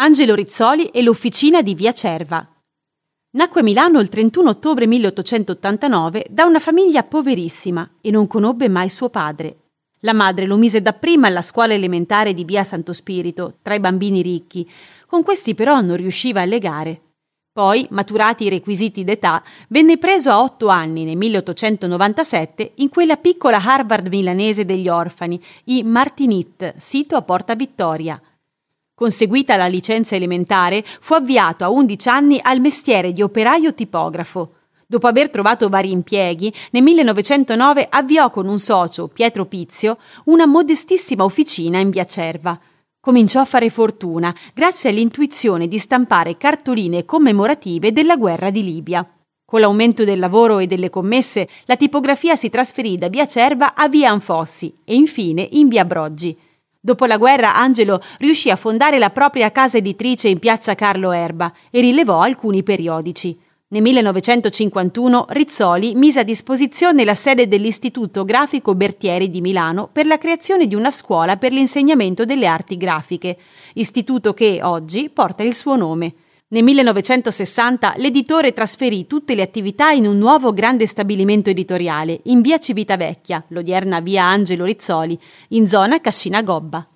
Angelo Rizzoli e l'Officina di Via Cerva. Nacque a Milano il 31 ottobre 1889 da una famiglia poverissima e non conobbe mai suo padre. La madre lo mise dapprima alla scuola elementare di Via Santo Spirito, tra i bambini ricchi, con questi però non riusciva a legare. Poi, maturati i requisiti d'età, venne preso a otto anni nel 1897 in quella piccola Harvard milanese degli orfani, i Martinit, sito a Porta Vittoria. Conseguita la licenza elementare, fu avviato a 11 anni al mestiere di operaio tipografo. Dopo aver trovato vari impieghi, nel 1909 avviò con un socio, Pietro Pizio, una modestissima officina in via Cerva. Cominciò a fare fortuna grazie all'intuizione di stampare cartoline commemorative della guerra di Libia. Con l'aumento del lavoro e delle commesse, la tipografia si trasferì da via Cerva a via Anfossi e infine in via Broggi. Dopo la guerra Angelo riuscì a fondare la propria casa editrice in piazza Carlo Erba e rilevò alcuni periodici. Nel 1951 Rizzoli mise a disposizione la sede dell'Istituto Grafico Bertieri di Milano per la creazione di una scuola per l'insegnamento delle arti grafiche, istituto che oggi porta il suo nome. Nel 1960 l'editore trasferì tutte le attività in un nuovo grande stabilimento editoriale in via Civitavecchia, l'odierna via Angelo Rizzoli, in zona Cascina Gobba.